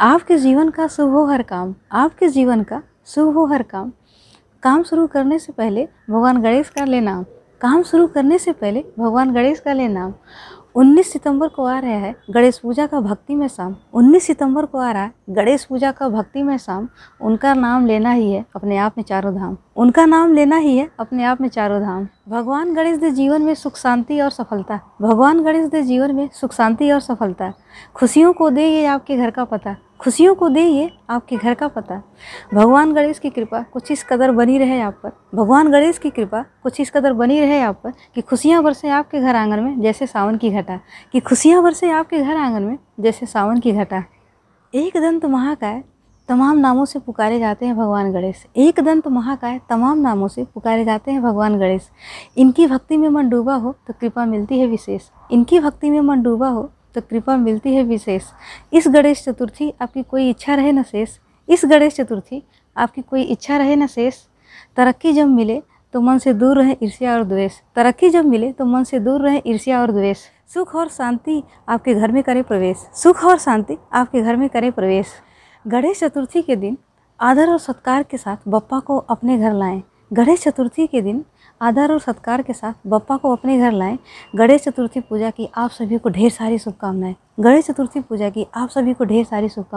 आपके जीवन का शुभ हो हर काम, आपके जीवन का शुभ हो हर काम। काम शुरू करने से पहले भगवान गणेश का ले नाम काम शुरू करने से पहले भगवान गणेश का ले नाम 19 सितंबर को आ रहा है गणेश पूजा का भक्ति में शाम। 19 सितंबर को आ रहा है गणेश पूजा का भक्ति में शाम। उनका नाम लेना ही है अपने आप में चारों धाम। उनका नाम लेना ही है अपने आप में चारों धाम। भगवान गणेश दे जीवन में सुख, शांति और सफलता। भगवान गणेश दे जीवन में सुख, शांति और सफलता। खुशियों को दे ये आपके घर का पता। खुशियों को दे ये आपके घर का पता। भगवान गणेश की कृपा कुछ इस कदर बनी रहे आप पर। भगवान गणेश की कृपा कुछ इस कदर बनी रहे आप पर कि खुशियाँ बरसे आपके घर आँगन में, जैसे सावन की घटा। कि खुशियाँ बरसे आपके घर आँगन में, जैसे सावन की घटा। एक दंत महाकाय तमाम नामों से पुकारे जाते हैं भगवान गणेश। एक दंत महाकाय तमाम नामों से पुकारे जाते हैं भगवान गणेश। इनकी भक्ति में मन डूबा हो तो कृपा मिलती है विशेष। इनकी भक्ति में मन डूबा हो तो कृपा मिलती है विशेष। इस गणेश चतुर्थी आपकी कोई इच्छा रहे न शेष? इस गणेश चतुर्थी आपकी कोई इच्छा रहे न शेष? तरक्की जब मिले तो मन से दूर रहे ईर्ष्या और द्वेष। तरक्की जब मिले तो मन से दूर रहे ईर्ष्या और द्वेष। सुख और शांति आपके घर में करे प्रवेश। सुख और शांति आपके घर में करे प्रवेश। गणेश चतुर्थी के दिन आदर और सत्कार के साथ बप्पा को अपने घर लाएँ। गणेश चतुर्थी के दिन आदर और सत्कार के साथ बप्पा को अपने घर लाएँ। गणेश चतुर्थी पूजा की आप सभी को ढेर सारी शुभकामनाएँ। गणेश चतुर्थी पूजा की आप सभी को ढेर सारी शुभकामनाएँ।